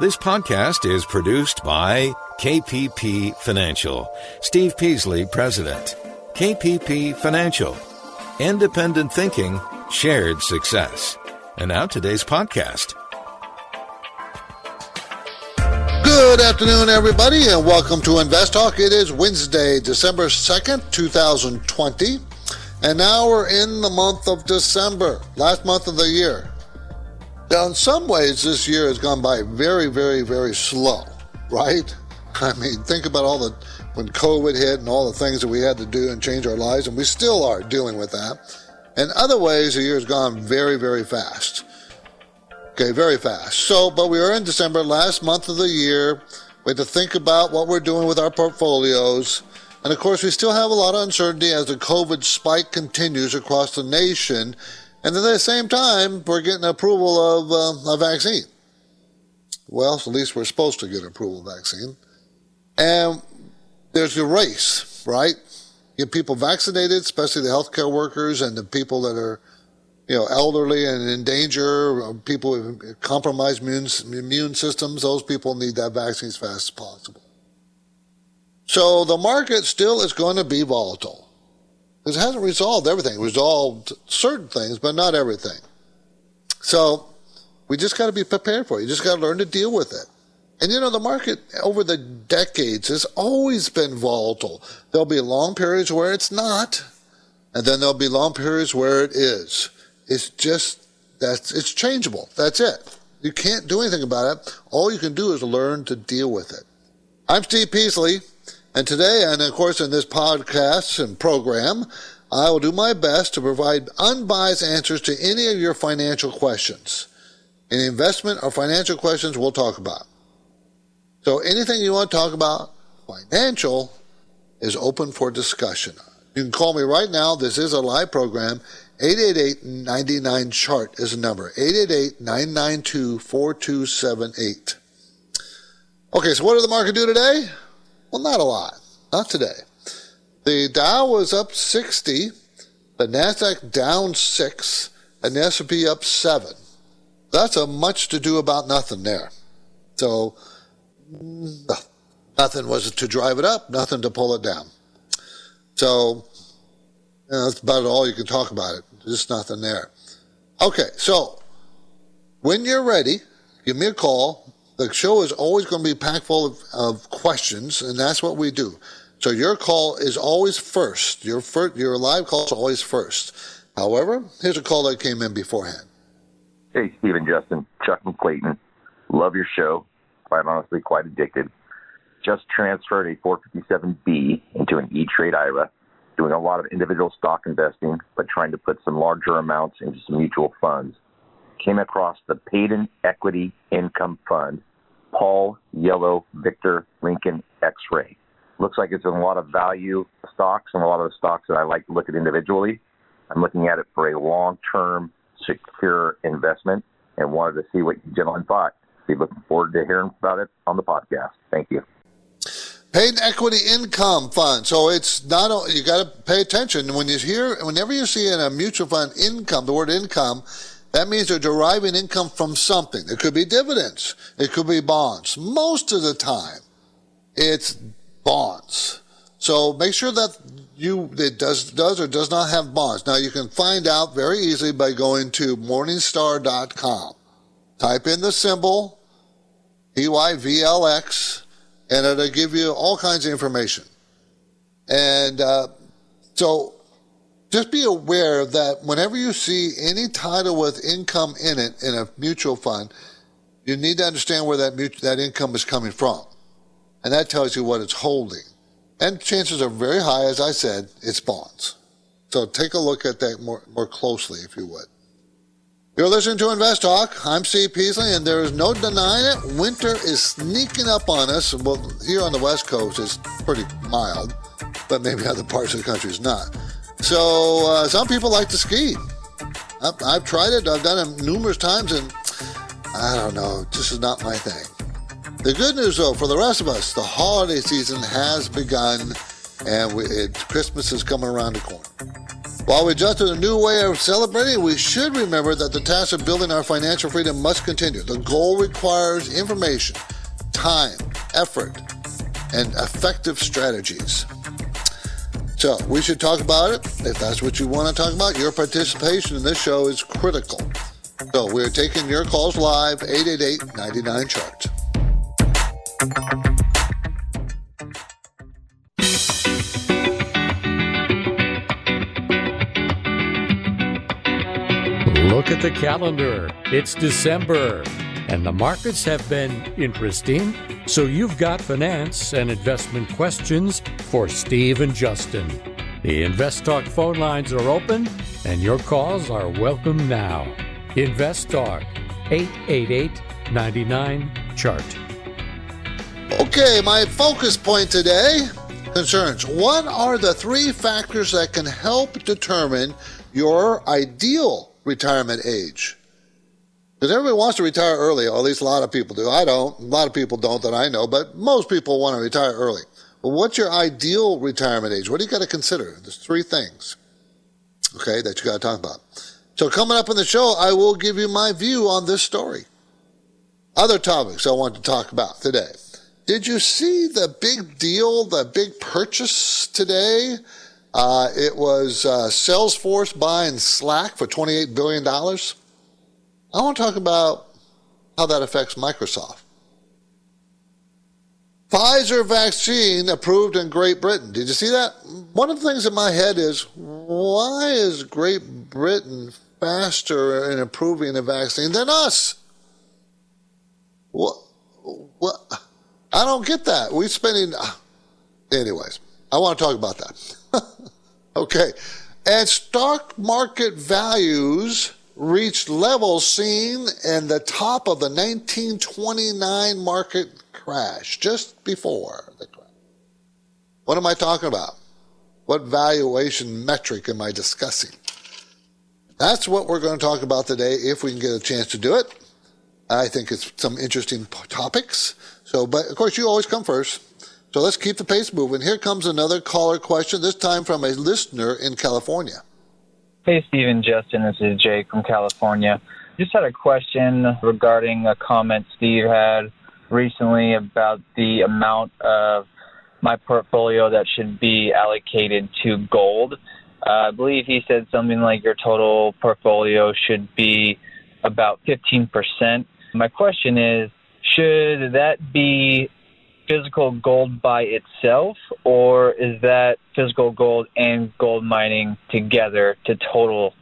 This podcast is produced by KPP Financial. Steve Peasley, President. KPP Financial. Independent thinking, shared success. And now today's podcast. Good afternoon, everybody, and welcome to Invest Talk. It is Wednesday, December 2nd, 2020. And now we're in the month of December, last month of the year. Now, in some ways, this year has gone by very, very, very slow, right? I mean, think about all the when COVID hit and all the things that we had to do and change our lives, and we still are dealing with that. In other ways, the year has gone very, very fast. Okay, very fast. So, but we are in December, last month of the year. We have to think about what we're doing with our portfolios. And of course, we still have a lot of uncertainty as the COVID spike continues across the nation. And at the same time, we're getting approval of uh, a vaccine. Well, at least we're supposed to get approval of vaccine. And there's the race, right? Get people vaccinated, especially the healthcare workers and the people that are, you know, elderly and in danger, people with compromised immune, immune systems. Those people need that vaccine as fast as possible. So the market still is going to be volatile. It hasn't resolved everything. It resolved certain things, but not everything. So we just got to be prepared for it. You just got to learn to deal with it. And you know, the market over the decades has always been volatile. There'll be long periods where it's not, and then there'll be long periods where it is. It's just that's it's changeable. That's it. You can't do anything about it. All you can do is learn to deal with it. I'm Steve Peasley. And today, and of course in this podcast and program, I will do my best to provide unbiased answers to any of your financial questions. Any investment or financial questions we'll talk about. So anything you want to talk about, financial, is open for discussion. You can call me right now. This is a live program. 888-99-CHART is the number. 888-992-4278. Okay, so what did the market do today? Well, not a lot. Not today. The Dow was up 60, the Nasdaq down 6, and the S&P up 7. That's a much to do about nothing there. So nothing was to drive it up, nothing to pull it down. So you know, that's about all you can talk about it. Just nothing there. Okay, so when you're ready, give me a call, the show is always going to be packed full of, of questions, and that's what we do. So your call is always first. Your first, your live call is always first. However, here's a call that came in beforehand. Hey, Stephen Justin, Chuck and Clayton. Love your show. Quite honestly, quite addicted. Just transferred a 457B into an E-Trade IRA. Doing a lot of individual stock investing, but trying to put some larger amounts into some mutual funds came across the Payden Equity Income Fund, Paul Yellow Victor Lincoln X ray. Looks like it's in a lot of value stocks and a lot of the stocks that I like to look at individually. I'm looking at it for a long term secure investment and wanted to see what you gentlemen thought. Be looking forward to hearing about it on the podcast. Thank you. Paid Equity Income Fund. So it's not you got to pay attention when you hear whenever you see in a mutual fund income the word income that means they're deriving income from something. It could be dividends. It could be bonds. Most of the time, it's bonds. So make sure that you it does does or does not have bonds. Now you can find out very easily by going to morningstar.com. Type in the symbol PYVLX and it'll give you all kinds of information. And uh, so just be aware that whenever you see any title with income in it in a mutual fund, you need to understand where that that income is coming from. And that tells you what it's holding. And chances are very high, as I said, it's bonds. So take a look at that more, more closely, if you would. You're listening to Invest Talk. I'm Steve Peasley, and there is no denying it. Winter is sneaking up on us. Well, here on the West Coast, it's pretty mild, but maybe other parts of the country is not. So uh, some people like to ski. I've, I've, tried it. I've done it numerous times, and I don't know. This is not my thing. The good news, though, for the rest of us, the holiday season has begun, and we, it, Christmas is coming around the corner. While we adjust to the new way of celebrating, we should remember that the task of building our financial freedom must continue. The goal requires information, time, effort, and effective strategies. So we should talk about it. If that's what you want to talk about, your participation in this show is critical. So we're taking your calls live, 888 99 chart. Look at the calendar. It's December, and the markets have been interesting. So you've got finance and investment questions for Steve and Justin. The Invest Talk phone lines are open, and your calls are welcome now. Invest Talk, 888 99 Chart. Okay, my focus point today concerns what are the three factors that can help determine your ideal retirement age? Because everybody wants to retire early, or at least a lot of people do. I don't. A lot of people don't that I know, but most people want to retire early. What's your ideal retirement age? What do you got to consider? There's three things, okay, that you got to talk about. So coming up in the show, I will give you my view on this story. Other topics I want to talk about today. Did you see the big deal, the big purchase today? Uh, it was uh, Salesforce buying Slack for $28 billion. I want to talk about how that affects Microsoft. Pfizer vaccine approved in Great Britain. Did you see that? One of the things in my head is why is Great Britain faster in approving a vaccine than us? What? What? I don't get that. We're spending. Ah, anyways, I want to talk about that. okay. And stock market values reached levels seen in the top of the 1929 market crash, just before the crash. What am I talking about? What valuation metric am I discussing? That's what we're going to talk about today if we can get a chance to do it. I think it's some interesting topics. So, but of course, you always come first. So let's keep the pace moving. Here comes another caller question, this time from a listener in California. Hey, Stephen Justin. This is Jake from California. Just had a question regarding a comment Steve had recently about the amount of my portfolio that should be allocated to gold. Uh, I believe he said something like your total portfolio should be about 15%. My question is, should that be physical gold by itself, or is that physical gold and gold mining together to total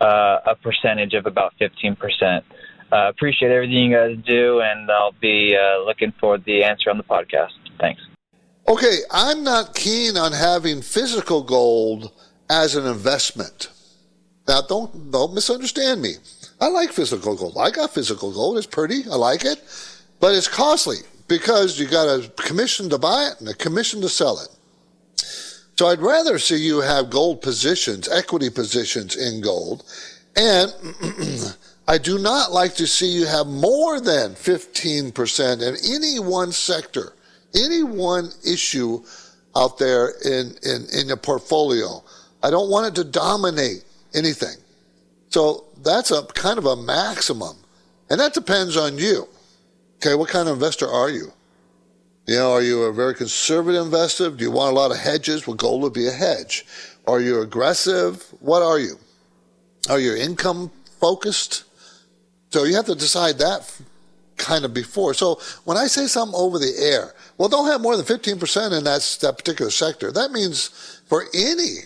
uh, a percentage of about 15%? Uh, appreciate everything you guys do, and I'll be uh, looking for the answer on the podcast. Thanks. Okay, I'm not keen on having physical gold as an investment. Now, don't don't misunderstand me. I like physical gold. I got physical gold. It's pretty. I like it, but it's costly because you got a commission to buy it and a commission to sell it. So I'd rather see you have gold positions, equity positions in gold. And I do not like to see you have more than 15% in any one sector, any one issue out there in, in, in your portfolio. I don't want it to dominate anything. So that's a kind of a maximum. And that depends on you. Okay, what kind of investor are you? You know, are you a very conservative investor? Do you want a lot of hedges? Well, gold would be a hedge. Are you aggressive? What are you? Are you income focused? So you have to decide that kind of before. So when I say something over the air, well, don't have more than 15% in that, that particular sector. That means for any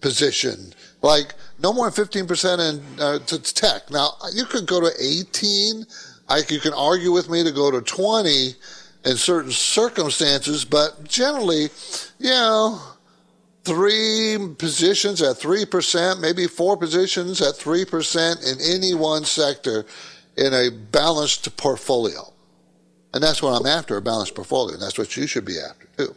position, like no more than 15% in uh, to tech. Now, you could go to 18, I, you can argue with me to go to 20 in certain circumstances, but generally, you know, three positions at 3%, maybe four positions at 3% in any one sector in a balanced portfolio. And that's what I'm after, a balanced portfolio. And that's what you should be after, too.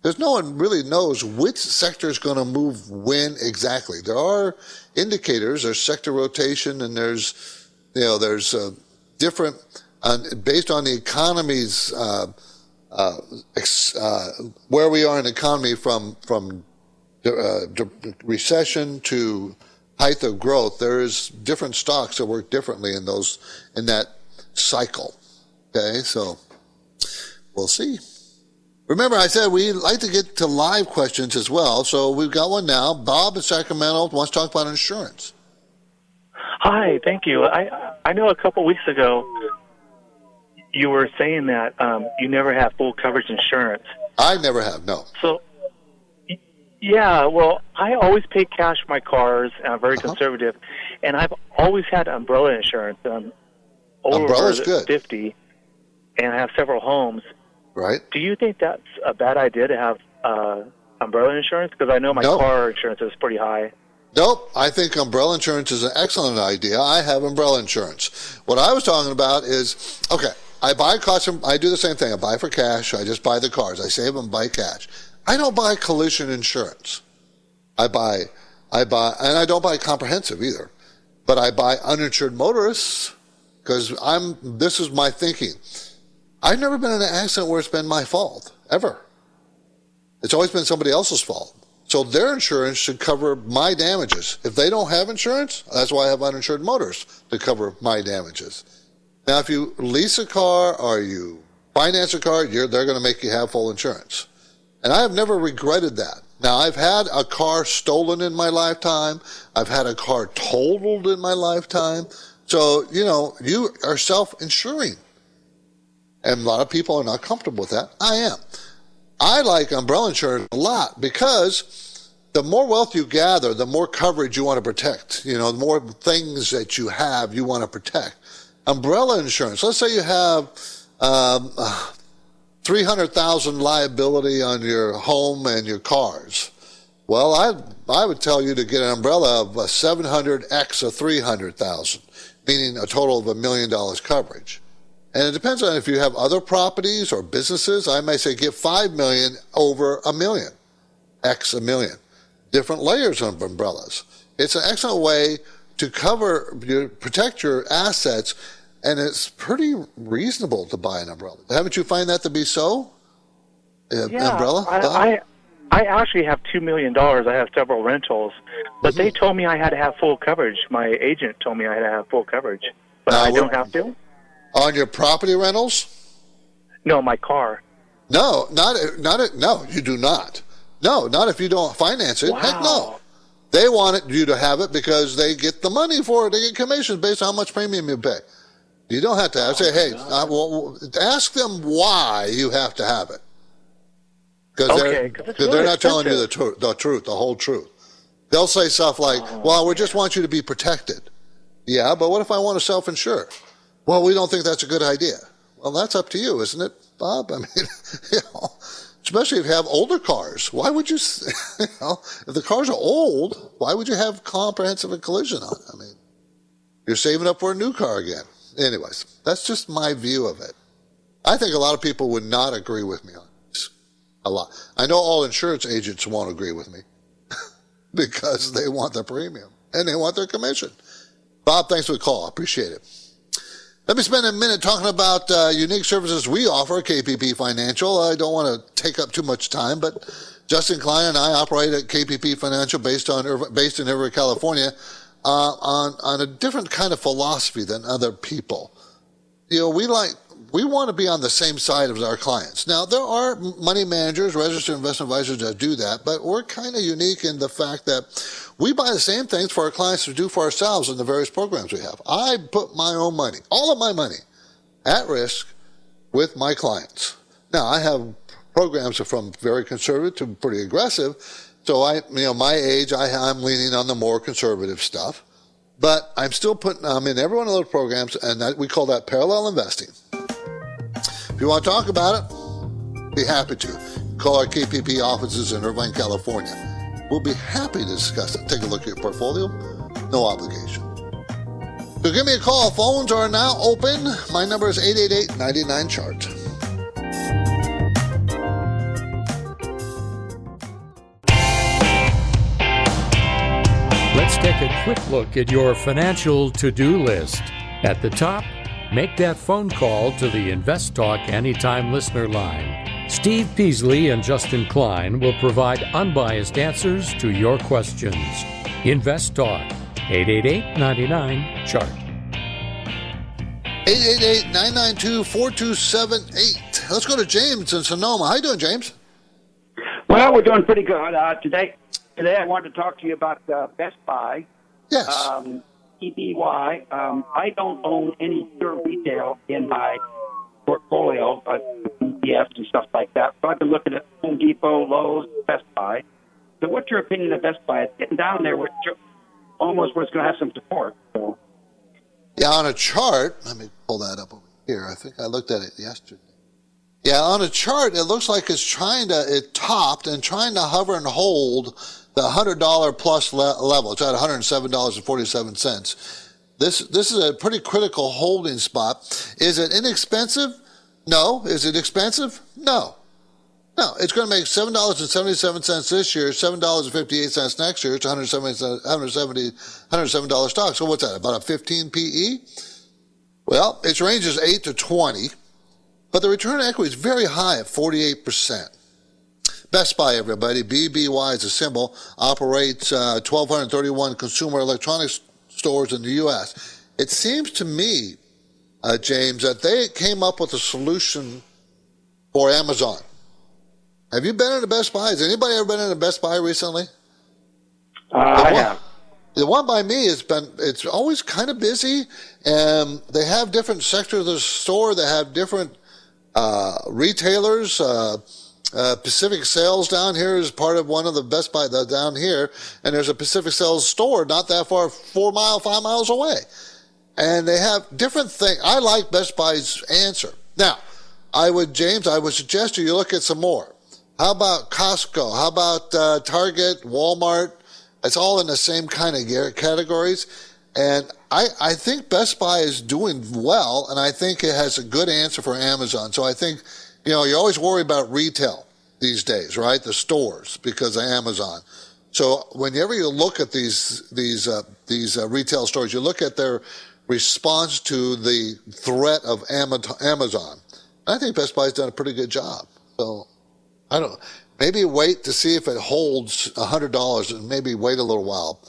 Because no one really knows which sector is going to move when exactly. There are indicators, there's sector rotation, and there's, you know, there's uh, different, uh, based on the economy's, uh, uh, ex, uh, where we are in the economy from, from uh, recession to height of growth, there is different stocks that work differently in those in that cycle. Okay, so we'll see. Remember, I said we like to get to live questions as well. So we've got one now. Bob in Sacramento wants to talk about insurance. Hi, thank you. I I know a couple weeks ago you were saying that um, you never have full coverage insurance. I never have, no. So, yeah, well, I always pay cash for my cars. I'm very uh-huh. conservative, and I've always had umbrella insurance. Um, over Umbrella's good. 50, and I have several homes. Right. Do you think that's a bad idea to have uh, umbrella insurance? Because I know my nope. car insurance is pretty high. Nope. I think umbrella insurance is an excellent idea. I have umbrella insurance. What I was talking about is okay, I buy cars. I do the same thing. I buy for cash. I just buy the cars. I save them, buy cash. I don't buy collision insurance. I buy, I buy, and I don't buy comprehensive either. But I buy uninsured motorists because I'm. This is my thinking. I've never been in an accident where it's been my fault ever. It's always been somebody else's fault. So their insurance should cover my damages. If they don't have insurance, that's why I have uninsured motors to cover my damages. Now, if you lease a car or you finance a car, they're going to make you have full insurance. And I have never regretted that. Now, I've had a car stolen in my lifetime. I've had a car totaled in my lifetime. So, you know, you are self-insuring. And a lot of people are not comfortable with that. I am. I like umbrella insurance a lot because the more wealth you gather, the more coverage you want to protect. You know, the more things that you have you want to protect. Umbrella insurance. Let's say you have um, 300,000 liability on your home and your cars. Well, I I would tell you to get an umbrella of a 700x of 300,000, meaning a total of a million dollars coverage. And it depends on if you have other properties or businesses. I may say get 5 million over a million, X a million. Different layers of umbrellas. It's an excellent way to cover, protect your assets, and it's pretty reasonable to buy an umbrella. Haven't you find that to be so? Uh, yeah, umbrella? I, I, I actually have $2 million. I have several rentals, but mm-hmm. they told me I had to have full coverage. My agent told me I had to have full coverage, but now, I don't have to. On your property rentals? No, my car. No, not not no. You do not. No, not if you don't finance it. Wow. Heck no. They want you to have it because they get the money for it. They get commissions based on how much premium you pay. You don't have to have. Say, hey, I, well, ask them why you have to have it. Because okay, they're, really they're not telling you the, tr- the truth, the whole truth. They'll say stuff like, oh, well, we just want you to be protected. Yeah, but what if I want to self insure? Well, we don't think that's a good idea. Well, that's up to you, isn't it, Bob? I mean, you know, especially if you have older cars. Why would you, you know, if the cars are old, why would you have comprehensive collision on? I mean, you're saving up for a new car again. Anyways, that's just my view of it. I think a lot of people would not agree with me on this. A lot. I know all insurance agents won't agree with me because they want the premium and they want their commission. Bob, thanks for the call. I appreciate it. Let me spend a minute talking about uh, unique services we offer, KPP Financial. I don't want to take up too much time, but Justin Klein and I operate at KPP Financial based on based in Irvine, California, uh, on on a different kind of philosophy than other people. You know, we like we want to be on the same side as our clients. Now, there are money managers, registered investment advisors that do that, but we're kind of unique in the fact that we buy the same things for our clients to do for ourselves in the various programs we have. I put my own money, all of my money, at risk with my clients. Now, I have programs from very conservative to pretty aggressive. So I, you know, my age, I, I'm leaning on the more conservative stuff, but I'm still putting, I'm in every one of those programs, and that, we call that parallel investing. You want to talk about it, be happy to. Call our KPP offices in Irvine, California. We'll be happy to discuss it. Take a look at your portfolio. No obligation. So give me a call. Phones are now open. My number is 888 99 chart. Let's take a quick look at your financial to do list. At the top, make that phone call to the Invest Talk Anytime listener line Steve Peasley and Justin Klein will provide unbiased answers to your questions. Invest Talk, 888 99 Chart. 888 992 4278. Let's go to James in Sonoma. How you doing, James? Well, we're doing pretty good. Uh, today, today I wanted to talk to you about uh, Best Buy. Yes. Um, BBY. Um, I don't own any pure retail in my portfolio, but ETFs and stuff like that. So I've been looking at Home Depot, Lowe's, Best Buy. So what's your opinion of Best Buy? It's getting down there where almost where it's going to have some support. So. Yeah, on a chart, let me pull that up over here. I think I looked at it yesterday. Yeah, on a chart, it looks like it's trying to, it topped and trying to hover and hold the $100 plus le- level. It's at $107.47. This, this is a pretty critical holding spot. Is it inexpensive? No. Is it expensive? No. No, it's going to make seven dollars and seventy-seven cents this year, seven dollars and fifty-eight cents next year. It's 170, 170, 107 dollar stock. So what's that? About a fifteen PE? Well, its range is eight to twenty, but the return on equity is very high at forty-eight percent. Best Buy, everybody, BBY is a symbol, operates uh, 1,231 consumer electronics stores in the U.S. It seems to me, uh, James, that they came up with a solution for Amazon. Have you been in a Best Buy? Has anybody ever been in a Best Buy recently? Uh, I one, have. The one by me has been, it's always kind of busy, and they have different sectors of the store. They have different uh, retailers. Uh, uh, Pacific Sales down here is part of one of the Best Buy down here, and there's a Pacific Sales store not that far, four mile, five miles away, and they have different things. I like Best Buy's answer. Now, I would, James, I would suggest you look at some more. How about Costco? How about uh, Target, Walmart? It's all in the same kind of categories. And I, I think Best Buy is doing well, and I think it has a good answer for Amazon. So I think, you know, you always worry about retail these days, right? The stores because of Amazon. So whenever you look at these these uh, these uh, retail stores, you look at their response to the threat of Amazon. I think Best Buy's done a pretty good job. So I don't. Maybe wait to see if it holds a hundred dollars, and maybe wait a little while,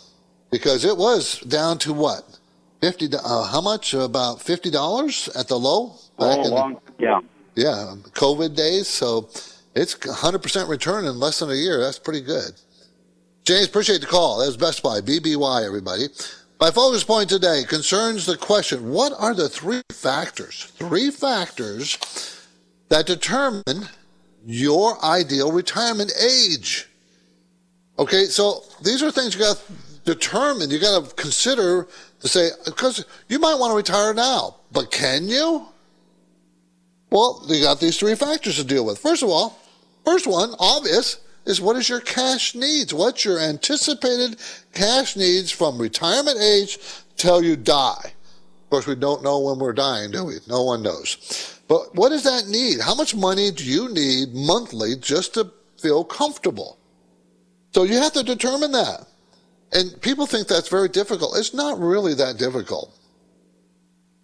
because it was down to what fifty. Uh, how much? About fifty dollars at the low. Back oh, long, the, yeah, yeah, COVID days. So it's hundred percent return in less than a year. That's pretty good. James, appreciate the call. That was Best Buy, BBY, everybody. My focus point today concerns the question: What are the three factors? Three factors that determine your ideal retirement age. Okay, so these are things you got to determine. You got to consider to say because you might want to retire now, but can you? Well, you got these three factors to deal with. First of all, first one, obvious, is what is your cash needs? What's your anticipated cash needs from retirement age till you die? Of course, we don't know when we're dying, do we? No one knows. But what does that need? How much money do you need monthly just to feel comfortable? So you have to determine that. And people think that's very difficult. It's not really that difficult.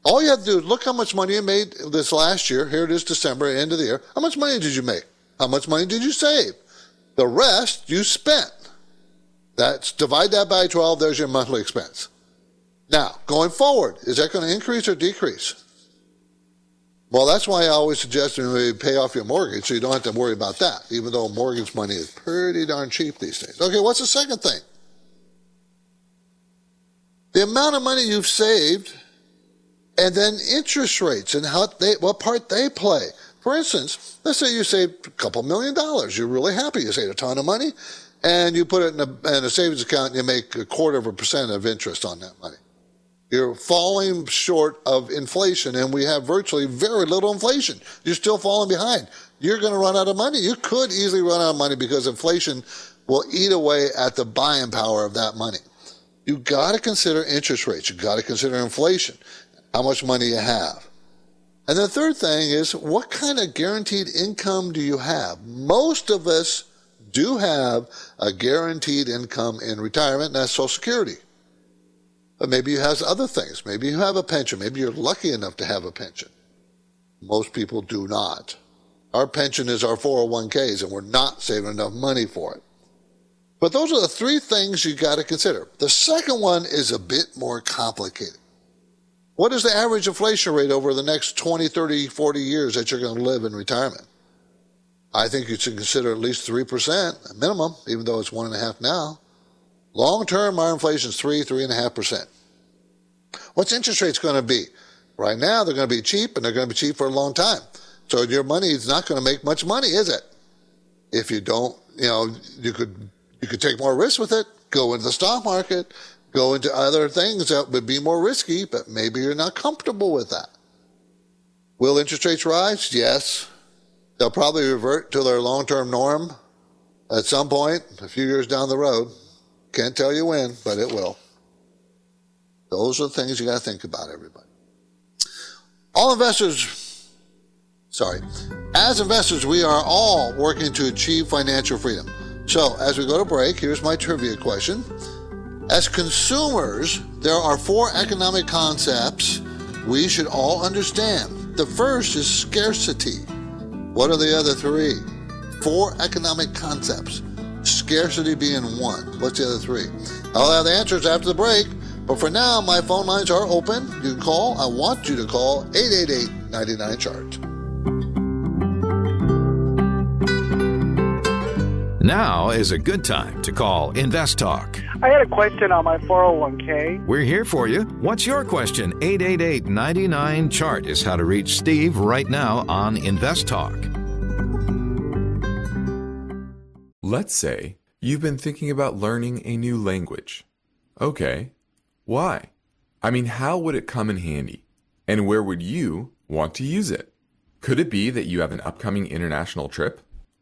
All you have to do is look how much money you made this last year. Here it is December, end of the year. How much money did you make? How much money did you save? The rest you spent. That's divide that by 12, there's your monthly expense. Now, going forward, is that going to increase or decrease? Well, that's why I always suggest you pay off your mortgage so you don't have to worry about that, even though mortgage money is pretty darn cheap these days. Okay, what's the second thing? The amount of money you've saved and then interest rates and how they, what part they play. For instance, let's say you saved a couple million dollars. You're really happy. You saved a ton of money and you put it in a, in a savings account and you make a quarter of a percent of interest on that money. You're falling short of inflation, and we have virtually very little inflation. You're still falling behind. You're going to run out of money. You could easily run out of money because inflation will eat away at the buying power of that money. You've got to consider interest rates. You've got to consider inflation, how much money you have. And the third thing is what kind of guaranteed income do you have? Most of us do have a guaranteed income in retirement, and that's Social Security. But maybe you have other things. Maybe you have a pension. Maybe you're lucky enough to have a pension. Most people do not. Our pension is our 401ks, and we're not saving enough money for it. But those are the three things you got to consider. The second one is a bit more complicated. What is the average inflation rate over the next 20, 30, 40 years that you're going to live in retirement? I think you should consider at least 3% minimum, even though it's 1.5 now. Long term, our inflation is 3, 3.5%. What's interest rates going to be? Right now, they're going to be cheap, and they're going to be cheap for a long time. So your money is not going to make much money, is it? If you don't, you know, you could you could take more risk with it, go into the stock market, go into other things that would be more risky, but maybe you're not comfortable with that. Will interest rates rise? Yes. They'll probably revert to their long term norm at some point, a few years down the road. Can't tell you when, but it will. Those are the things you got to think about, everybody. All investors, sorry, as investors, we are all working to achieve financial freedom. So, as we go to break, here's my trivia question. As consumers, there are four economic concepts we should all understand. The first is scarcity. What are the other three? Four economic concepts. Scarcity being one. What's the other three? I'll have the answers after the break. But for now, my phone lines are open. You can call. I want you to call 888 99 Chart. Now is a good time to call Invest Talk. I had a question on my 401k. We're here for you. What's your question? 888 99 Chart is how to reach Steve right now on Invest Talk. Let's say you've been thinking about learning a new language. Okay, why? I mean, how would it come in handy? And where would you want to use it? Could it be that you have an upcoming international trip?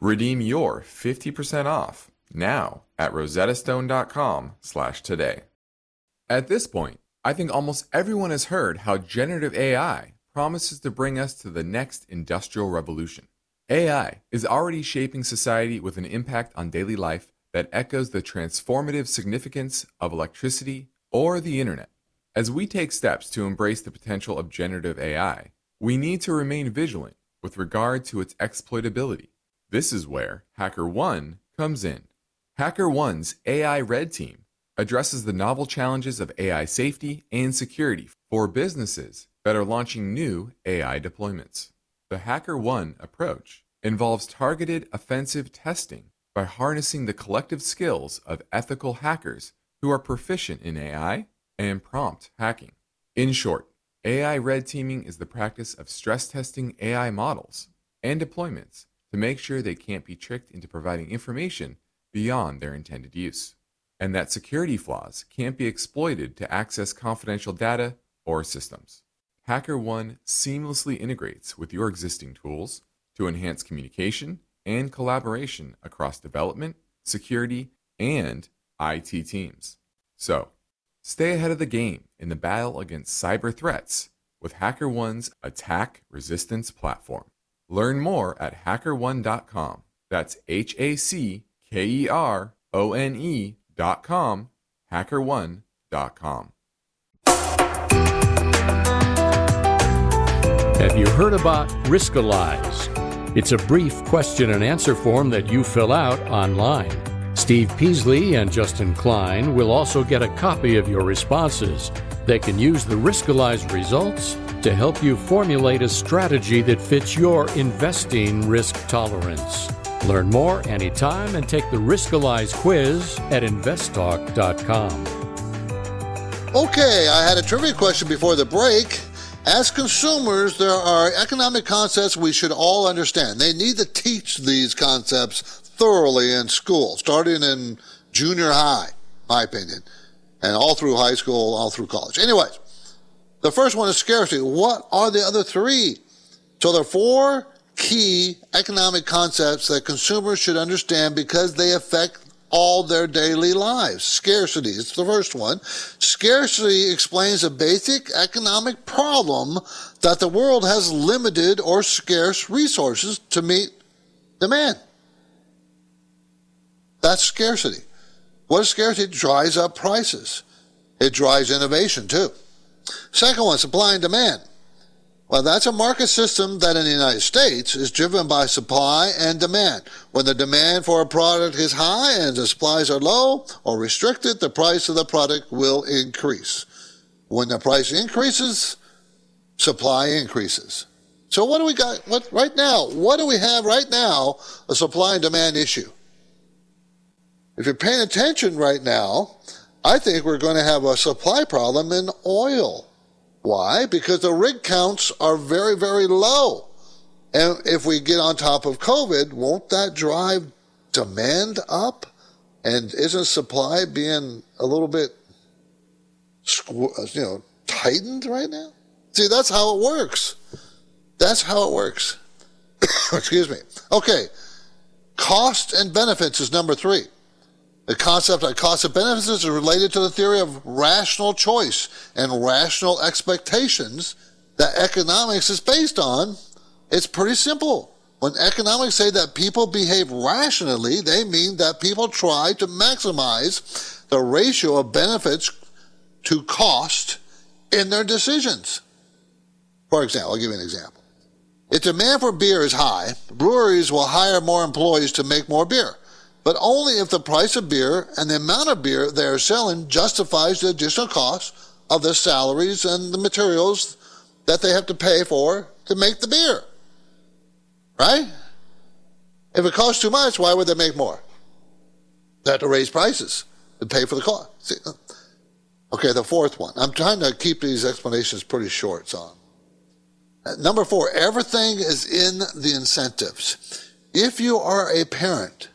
Redeem your 50% off now at rosettastone.com slash today. At this point, I think almost everyone has heard how generative AI promises to bring us to the next industrial revolution. AI is already shaping society with an impact on daily life that echoes the transformative significance of electricity or the internet. As we take steps to embrace the potential of generative AI, we need to remain vigilant with regard to its exploitability. This is where HackerOne comes in. HackerOne's AI Red Team addresses the novel challenges of AI safety and security for businesses that are launching new AI deployments. The HackerOne approach involves targeted offensive testing by harnessing the collective skills of ethical hackers who are proficient in AI and prompt hacking. In short, AI red teaming is the practice of stress testing AI models and deployments to make sure they can't be tricked into providing information beyond their intended use, and that security flaws can't be exploited to access confidential data or systems. HackerOne seamlessly integrates with your existing tools to enhance communication and collaboration across development, security, and IT teams. So, Stay ahead of the game in the battle against cyber threats with HackerOne's attack resistance platform. Learn more at hackerone.com. That's H A C K E R O N E dot com, HackerOne. Have you heard about Riskalyze? It's a brief question and answer form that you fill out online. Steve Peasley and Justin Klein will also get a copy of your responses. They can use the Riskalyze results to help you formulate a strategy that fits your investing risk tolerance. Learn more anytime and take the Riskalyze quiz at investtalk.com. Okay, I had a trivia question before the break. As consumers, there are economic concepts we should all understand. They need to teach these concepts thoroughly in school, starting in junior high, my opinion, and all through high school, all through college. Anyways, the first one is scarcity. What are the other three? So there are four key economic concepts that consumers should understand because they affect all their daily lives. Scarcity is the first one. Scarcity explains a basic economic problem that the world has limited or scarce resources to meet demand. That's scarcity. What is scarcity? It dries up prices. It drives innovation too. Second one, supply and demand. Well, that's a market system that in the United States is driven by supply and demand. When the demand for a product is high and the supplies are low or restricted, the price of the product will increase. When the price increases, supply increases. So what do we got what right now? What do we have right now? A supply and demand issue. If you're paying attention right now, I think we're going to have a supply problem in oil. Why? Because the rig counts are very, very low. And if we get on top of COVID, won't that drive demand up? And isn't supply being a little bit, you know, tightened right now? See, that's how it works. That's how it works. Excuse me. Okay. Cost and benefits is number three. The concept of cost of benefits is related to the theory of rational choice and rational expectations that economics is based on. It's pretty simple. When economics say that people behave rationally, they mean that people try to maximize the ratio of benefits to cost in their decisions. For example, I'll give you an example. If demand for beer is high, breweries will hire more employees to make more beer but only if the price of beer and the amount of beer they are selling justifies the additional cost of the salaries and the materials that they have to pay for to make the beer. Right? If it costs too much, why would they make more? They have to raise prices to pay for the cost. See? Okay, the fourth one. I'm trying to keep these explanations pretty short, so. Uh, number four, everything is in the incentives. If you are a parent,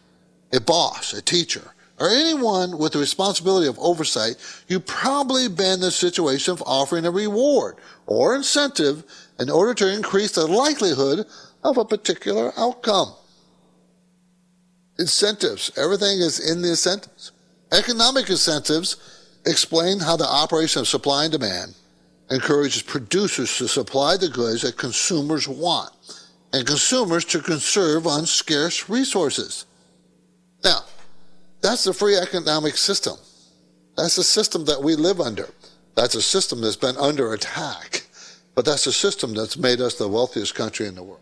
a boss, a teacher, or anyone with the responsibility of oversight, you've probably been in the situation of offering a reward or incentive in order to increase the likelihood of a particular outcome. Incentives. Everything is in the incentives. Economic incentives explain how the operation of supply and demand encourages producers to supply the goods that consumers want and consumers to conserve on scarce resources. Now, that's the free economic system. That's the system that we live under. That's a system that's been under attack. But that's a system that's made us the wealthiest country in the world.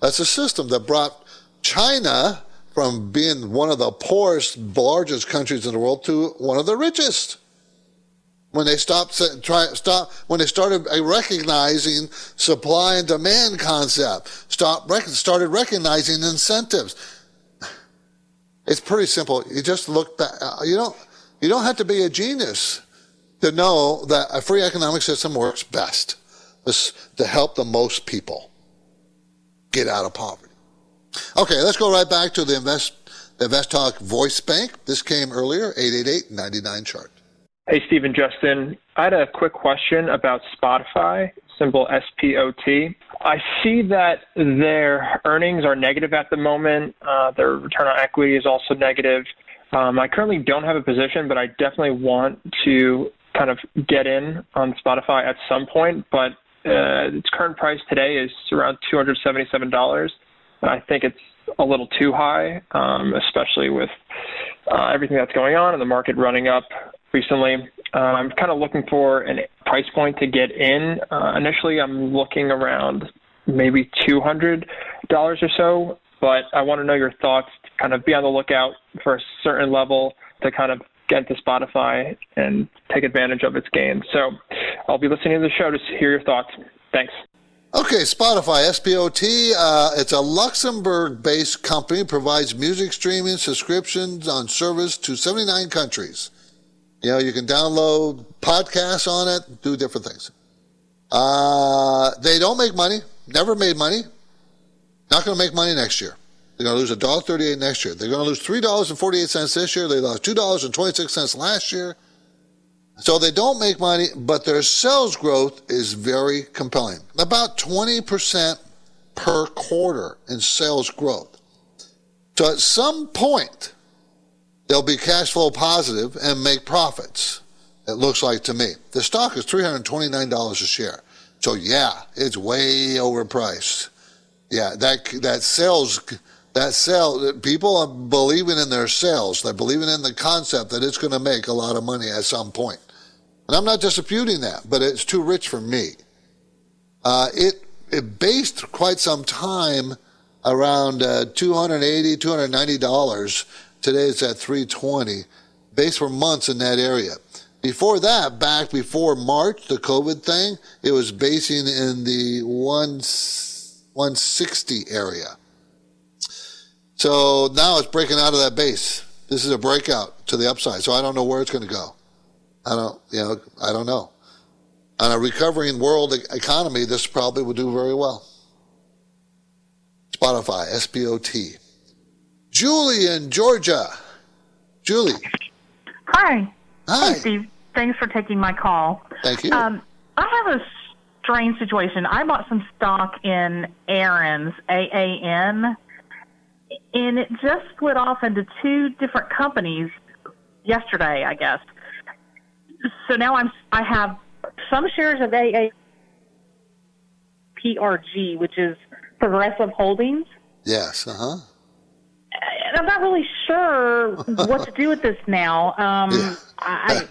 That's a system that brought China from being one of the poorest, largest countries in the world to one of the richest. When they stopped, try, stop, when they started uh, recognizing supply and demand concept, stop, started recognizing incentives it's pretty simple. You just look back. Uh, you don't, you don't have to be a genius to know that a free economic system works best to help the most people get out of poverty. Okay, let's go right back to the Invest, the Invest Talk voice bank. This came earlier, 888-99 chart. Hey, Stephen Justin. I had a quick question about Spotify, symbol SPOT. I see that their earnings are negative at the moment. Uh, their return on equity is also negative. Um, I currently don't have a position, but I definitely want to kind of get in on Spotify at some point. But uh, its current price today is around $277. And I think it's a little too high, um, especially with uh, everything that's going on and the market running up recently. Uh, I'm kind of looking for a price point to get in. Uh, initially, I'm looking around maybe $200 or so, but I want to know your thoughts. Kind of be on the lookout for a certain level to kind of get into Spotify and take advantage of its gains. So I'll be listening to the show to hear your thoughts. Thanks. Okay, Spotify, SPOT. Uh, it's a Luxembourg based company, provides music streaming subscriptions on service to 79 countries. You know, you can download podcasts on it, do different things. Uh, they don't make money, never made money, not going to make money next year. They're going to lose $1.38 next year. They're going to lose $3.48 this year. They lost $2.26 last year. So they don't make money, but their sales growth is very compelling. About 20% per quarter in sales growth. So at some point, they'll be cash flow positive and make profits. It looks like to me. The stock is $329 a share. So yeah, it's way overpriced. Yeah, that that sales that sell people are believing in their sales. They're believing in the concept that it's going to make a lot of money at some point. And I'm not disputing that, but it's too rich for me. Uh, it it based quite some time around uh, 280 290 dollars. Today it's at 320. Based for months in that area. Before that, back before March, the COVID thing, it was basing in the 1, 160 area. So now it's breaking out of that base. This is a breakout to the upside. So I don't know where it's going to go. I don't, you know, I don't know. On a recovering world economy, this probably would do very well. Spotify, S-P-O-T. Julie in Georgia. Julie. Hi. Hi. Hey, Steve. Thanks for taking my call. Thank you. Um, I have a strange situation. I bought some stock in Aaron's, A-A-N, and it just split off into two different companies yesterday, I guess. So now I'm I have some shares of AAPRG, which is Progressive Holdings. Yes. Uh huh. I'm not really sure what to do with this now. Um, yeah. I,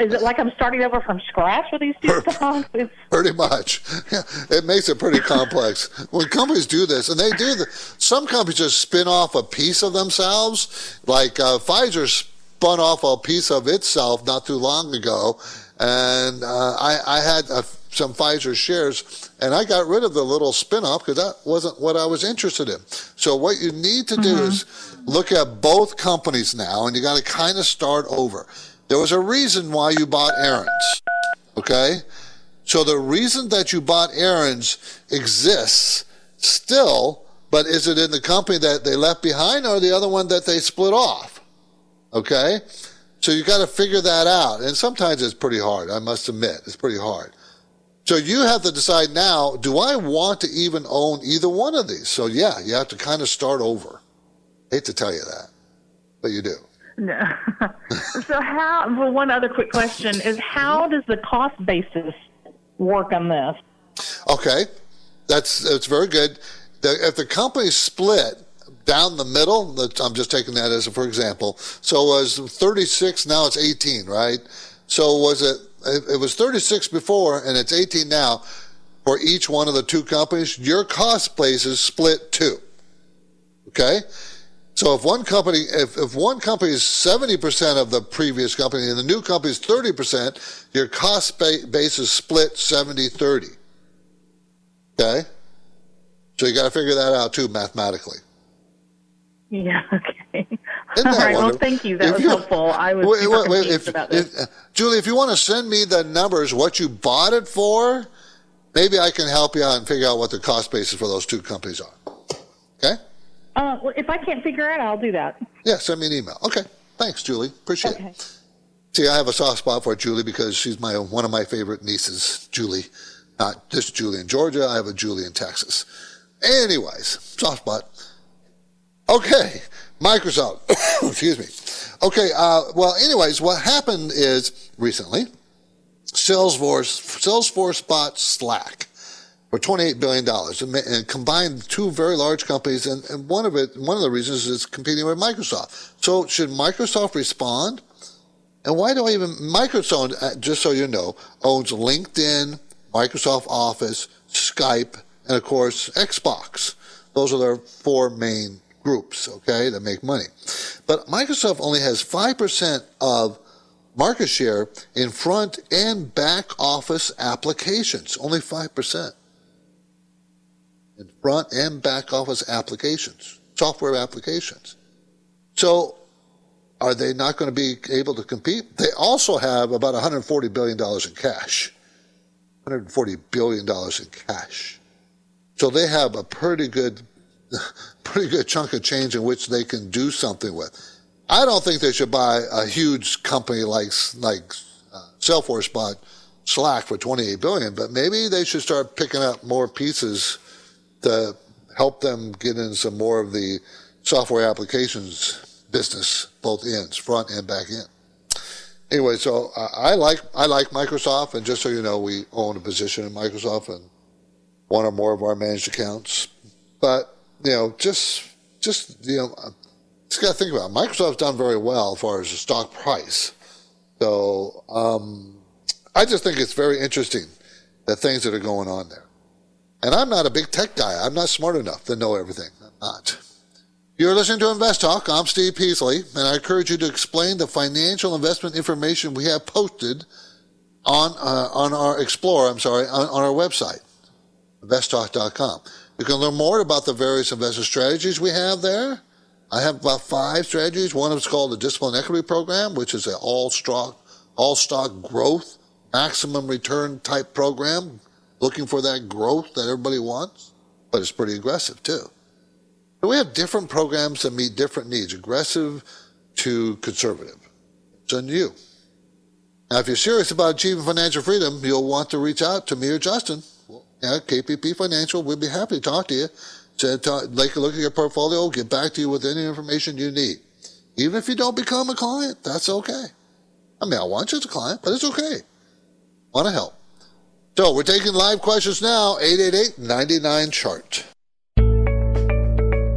is it like I'm starting over from scratch with these two stocks? Pretty much. Yeah, it makes it pretty complex. when companies do this, and they do, the, some companies just spin off a piece of themselves. Like uh, Pfizer spun off a piece of itself not too long ago, and uh, I, I, had a, some Pfizer shares, and I got rid of the little spin-off because that wasn't what I was interested in. So what you need to do mm-hmm. is look at both companies now, and you got to kind of start over. There was a reason why you bought Aaron's. Okay? So the reason that you bought Aaron's exists still, but is it in the company that they left behind or the other one that they split off? Okay? So you got to figure that out. And sometimes it's pretty hard, I must admit. It's pretty hard. So you have to decide now, do I want to even own either one of these? So yeah, you have to kind of start over. Hate to tell you that, but you do. No. so how? Well, one other quick question is how mm-hmm. does the cost basis work on this? Okay, that's that's very good. The, if the company split down the middle, I'm just taking that as a, for example. So it was 36, now it's 18, right? So was it? It was 36 before, and it's 18 now. For each one of the two companies, your cost basis split too. Okay. So if one company, if, if one company is 70% of the previous company and the new company is 30%, your cost base is split 70-30. Okay? So you got to figure that out too mathematically. Yeah, okay. All right, well, thank you. That if was helpful. I was wait, wait, wait, if, about this. If, Julie, if you want to send me the numbers, what you bought it for, maybe I can help you out and figure out what the cost basis for those two companies are. Okay? Uh, well, if I can't figure it out, I'll do that. Yeah, send me an email. Okay. Thanks, Julie. Appreciate okay. it. See, I have a soft spot for Julie because she's my one of my favorite nieces, Julie. Not just Julie in Georgia. I have a Julie in Texas. Anyways, soft spot. Okay, Microsoft. Excuse me. Okay. Uh, well, anyways, what happened is recently, Salesforce Salesforce bought Slack for $28 billion and, and combined two very large companies. And, and one of it, one of the reasons is competing with Microsoft. So should Microsoft respond? And why do I even, Microsoft, uh, just so you know, owns LinkedIn, Microsoft Office, Skype, and of course, Xbox. Those are their four main groups, okay, that make money. But Microsoft only has 5% of market share in front and back office applications, only 5% in front and back office applications, software applications. So are they not going to be able to compete? They also have about $140 billion in cash. $140 billion in cash. So they have a pretty good, pretty good chunk of change in which they can do something with. I don't think they should buy a huge company like, like uh, Salesforce bought Slack for 28 billion, but maybe they should start picking up more pieces to help them get in some more of the software applications business, both ends, front and back end. Anyway, so I like I like Microsoft, and just so you know, we own a position in Microsoft and one or more of our managed accounts. But you know, just just you know, just got to think about it. Microsoft's done very well as far as the stock price. So um, I just think it's very interesting the things that are going on there. And I'm not a big tech guy. I'm not smart enough to know everything. I'm not. You're listening to Invest Talk. I'm Steve Peasley, and I encourage you to explain the financial investment information we have posted on uh, on our Explorer. I'm sorry, on, on our website, investtalk.com. You can learn more about the various investment strategies we have there. I have about five strategies. One of them is called the Discipline Equity Program, which is an all stock all stock growth maximum return type program looking for that growth that everybody wants, but it's pretty aggressive too. And we have different programs that meet different needs, aggressive to conservative. It's on you. Now, if you're serious about achieving financial freedom, you'll want to reach out to me or Justin. Yeah, KPP Financial, we'd be happy to talk to you. To talk, take a look at your portfolio, get back to you with any information you need. Even if you don't become a client, that's okay. I mean, I want you as a client, but it's okay. Want to help. So we're taking live questions now, 888-99-CHART.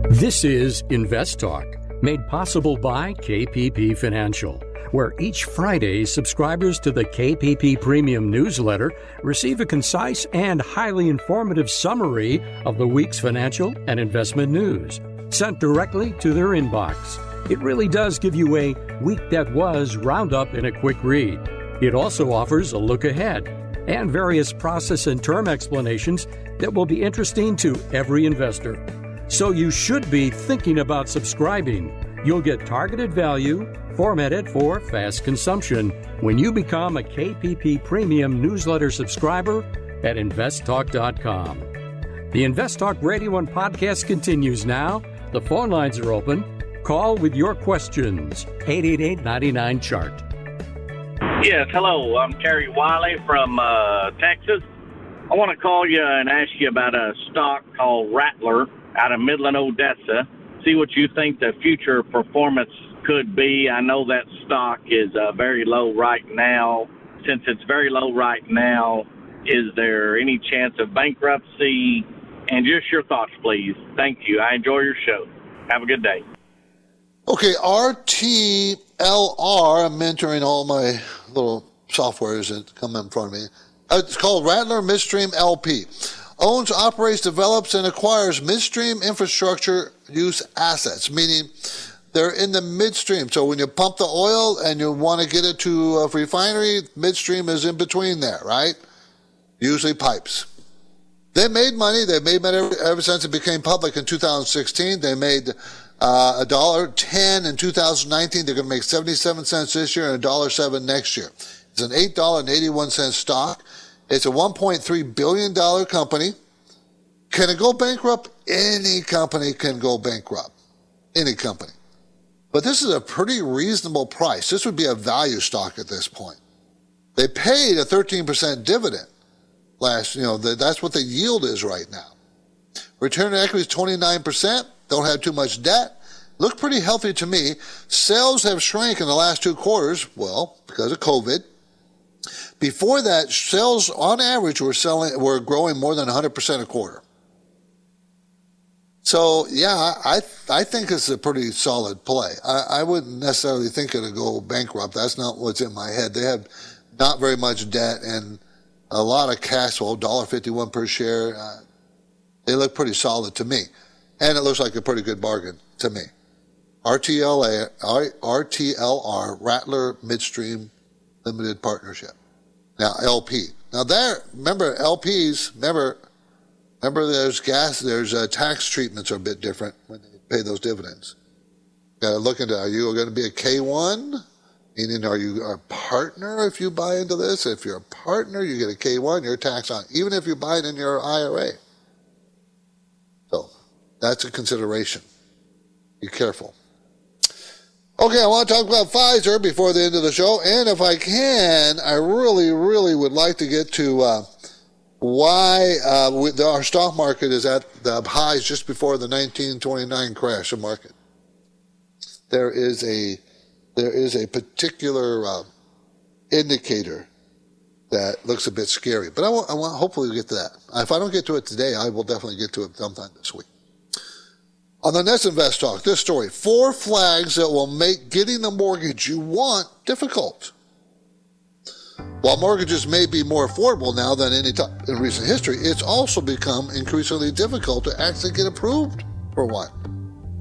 This is Invest Talk, made possible by KPP Financial, where each Friday subscribers to the KPP Premium newsletter receive a concise and highly informative summary of the week's financial and investment news, sent directly to their inbox. It really does give you a week that was roundup in a quick read. It also offers a look ahead and various process and term explanations that will be interesting to every investor. So you should be thinking about subscribing. You'll get targeted value formatted for fast consumption when you become a KPP Premium newsletter subscriber at investtalk.com. The InvestTalk Radio and podcast continues now. The phone lines are open. Call with your questions. 888 99 Chart. Yes, hello. I'm Terry Wiley from uh, Texas. I want to call you and ask you about a stock called Rattler out of Midland, Odessa. See what you think the future performance could be. I know that stock is uh, very low right now. Since it's very low right now, is there any chance of bankruptcy? And just your thoughts, please. Thank you. I enjoy your show. Have a good day. Okay, RTLR, I'm mentoring all my little softwares that come in front of me. Uh, it's called Rattler Midstream LP. Owns, operates, develops, and acquires midstream infrastructure use assets, meaning they're in the midstream. So when you pump the oil and you want to get it to a refinery, midstream is in between there, right? Usually pipes. They made money. They made money ever, ever since it became public in 2016. They made uh, a dollar ten in 2019. They're going to make 77 cents this year and a dollar seven next year. It's an eight dollar and 81 cent stock. It's a 1.3 billion dollar company. Can it go bankrupt? Any company can go bankrupt. Any company. But this is a pretty reasonable price. This would be a value stock at this point. They paid a 13% dividend last, you know, that's what the yield is right now. Return on equity is 29% don't have too much debt, look pretty healthy to me. Sales have shrank in the last two quarters, well, because of COVID. Before that, sales on average were selling were growing more than 100% a quarter. So yeah, I I think it's a pretty solid play. I, I wouldn't necessarily think it'll go bankrupt. That's not what's in my head. They have not very much debt and a lot of cash flow, $1.51 per share. Uh, they look pretty solid to me. And it looks like a pretty good bargain to me. RTLA, RTLR, Rattler Midstream Limited Partnership. Now, LP. Now there, remember LPs, remember Remember, there's gas, there's uh, tax treatments are a bit different when they pay those dividends. Got to look into are you going to be a K1? Meaning, are you a partner if you buy into this? If you're a partner, you get a K1, you're taxed on, even if you buy it in your IRA. So that's a consideration. Be careful. Okay, I want to talk about Pfizer before the end of the show. And if I can, I really, really would like to get to uh, why uh, we, the, our stock market is at the highs just before the 1929 crash of market. There is a there is a particular uh, indicator that looks a bit scary, but I want, I want hopefully get to that. If I don't get to it today, I will definitely get to it sometime this week. On the next Invest Talk, this story: four flags that will make getting the mortgage you want difficult. While mortgages may be more affordable now than any time in recent history, it's also become increasingly difficult to actually get approved for one.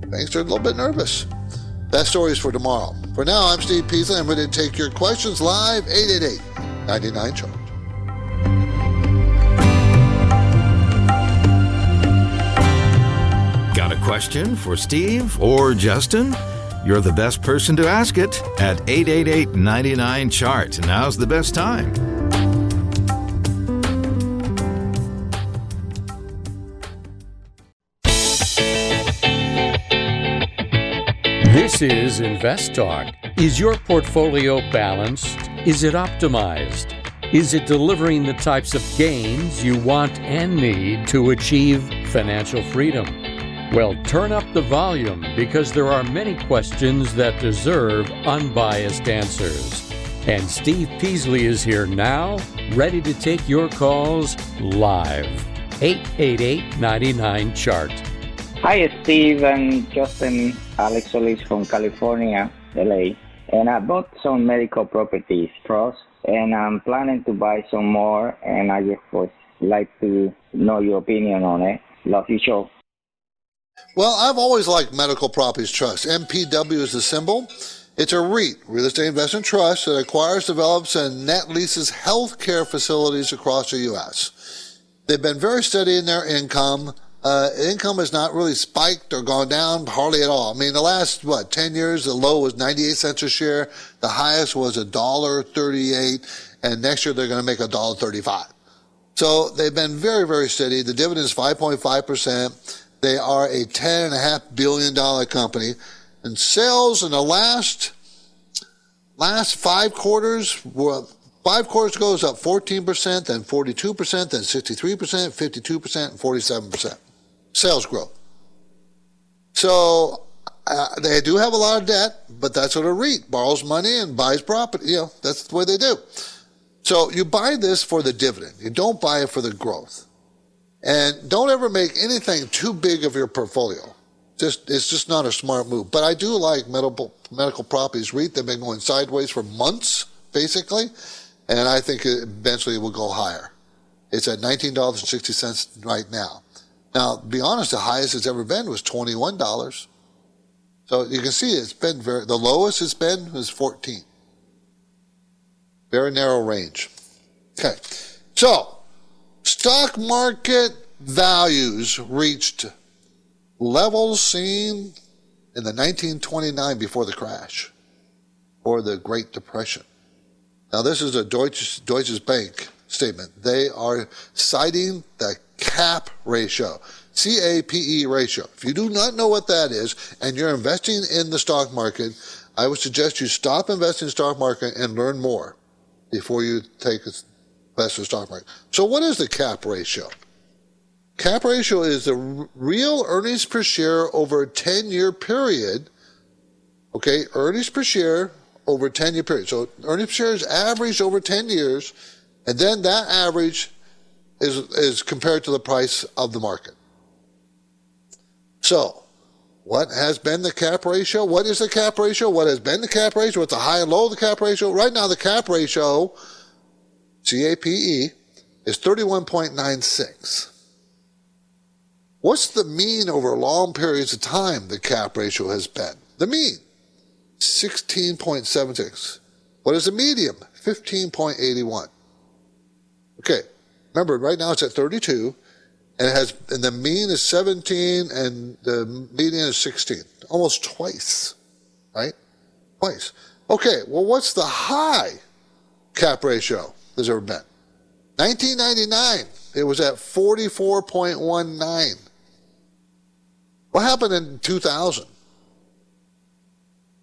Banks are a little bit nervous. That story is for tomorrow. For now, I'm Steve Peasley. I'm ready to take your questions live 888 99 Chart. Got a question for Steve or Justin? You're the best person to ask it at 888 99 Chart. Now's the best time. This is Invest Talk. Is your portfolio balanced? Is it optimized? Is it delivering the types of gains you want and need to achieve financial freedom? Well, turn up the volume because there are many questions that deserve unbiased answers. And Steve Peasley is here now, ready to take your calls live. 888 99 Chart. Hi, Steve and Justin. Alex Solis from California, LA. And I bought some medical properties, pros, and I'm planning to buy some more. And I just would like to know your opinion on it. Love your show. Well, I've always liked Medical Properties Trust. MPW is the symbol. It's a REIT, Real Estate Investment Trust, that acquires, develops, and net leases healthcare facilities across the U.S. They've been very steady in their income. Uh, income has not really spiked or gone down hardly at all. I mean, the last, what, 10 years, the low was 98 cents a share. The highest was $1.38. And next year, they're going to make $1.35. So they've been very, very steady. The dividend is 5.5%. They are a $10.5 billion company. And sales in the last, last five quarters, well, five quarters ago was up 14%, then 42%, then 63%, 52%, and 47%. Sales growth. So uh, they do have a lot of debt, but that's what a REIT borrows money and buys property. You know, that's the way they do. So you buy this for the dividend. You don't buy it for the growth. And don't ever make anything too big of your portfolio. Just it's just not a smart move. But I do like medical medical properties REIT. They've been going sideways for months, basically, and I think it eventually will go higher. It's at nineteen dollars and sixty cents right now. Now, to be honest, the highest it's ever been was twenty one dollars. So you can see it's been very the lowest it's been was fourteen. Very narrow range. Okay, so Stock market values reached levels seen in the 1929 before the crash or the Great Depression. Now, this is a Deutsche, Deutsche Bank statement. They are citing the CAP ratio, C A P E ratio. If you do not know what that is and you're investing in the stock market, I would suggest you stop investing in stock market and learn more before you take that's the stock market. So what is the cap ratio? Cap ratio is the real earnings per share over a 10 year period. Okay, earnings per share over 10 year period. So earnings per share is averaged over 10 years, and then that average is, is compared to the price of the market. So, what has been the cap ratio? What is the cap ratio? What has been the cap ratio? What's the high and low of the cap ratio? Right now, the cap ratio, CAPE, is 31.96. What's the mean over long periods of time the cap ratio has been? The mean, 16.76. What is the medium? 15.81. Okay, remember, right now it's at 32, and it has, and the mean is 17, and the median is 16. Almost twice, right? Twice. Okay, well, what's the high cap ratio there's ever been? 1999, it was at 44.19. What happened in 2000?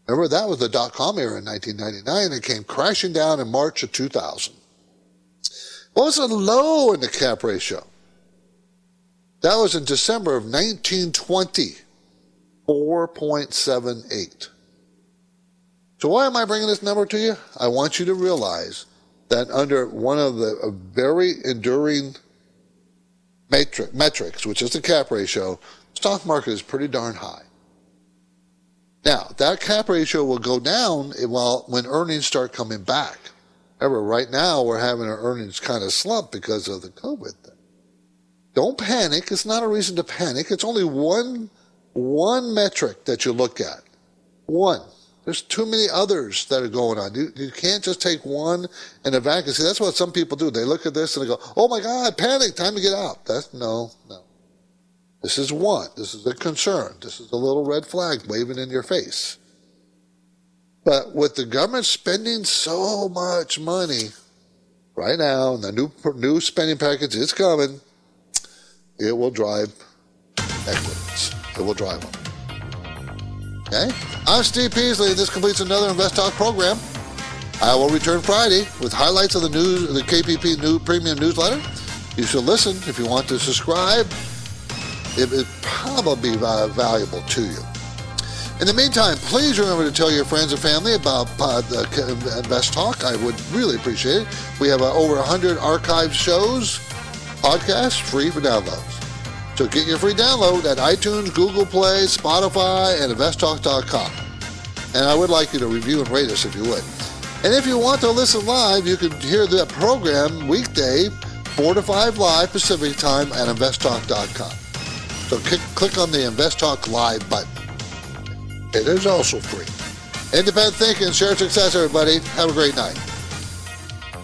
Remember, that was the dot com era in 1999. It came crashing down in March of 2000. What was the low in the cap ratio? That was in December of 1920, 4.78. So why am I bringing this number to you? I want you to realize that under one of the very enduring matrix, metrics, which is the cap ratio, stock market is pretty darn high. Now, that cap ratio will go down while when earnings start coming back. However, right now we're having our earnings kind of slump because of the COVID thing. Don't panic. It's not a reason to panic. It's only one, one metric that you look at. One. There's too many others that are going on. You, you can't just take one and evacuate. See, that's what some people do. They look at this and they go, "Oh my God, panic! Time to get out." That's no, no. This is one. This is a concern. This is a little red flag waving in your face. But with the government spending so much money right now, and the new new spending package is coming, it will drive equities. It will drive them. Okay? I'm Steve Peasley, and this completes another Invest Talk program. I will return Friday with highlights of the news, the KPP new premium newsletter. You should listen if you want to subscribe it would probably be valuable to you. In the meantime, please remember to tell your friends and family about uh, the Invest Talk. I would really appreciate it. We have uh, over 100 archived shows, podcasts, free for downloads. So get your free download at iTunes, Google Play, Spotify, and investtalk.com. And I would like you to review and rate us if you would. And if you want to listen live, you can hear that program weekday, 4 to 5 live Pacific time at investtalk.com. So click, click on the Invest Talk Live button. It is also free. Independent thinking, share success, everybody. Have a great night.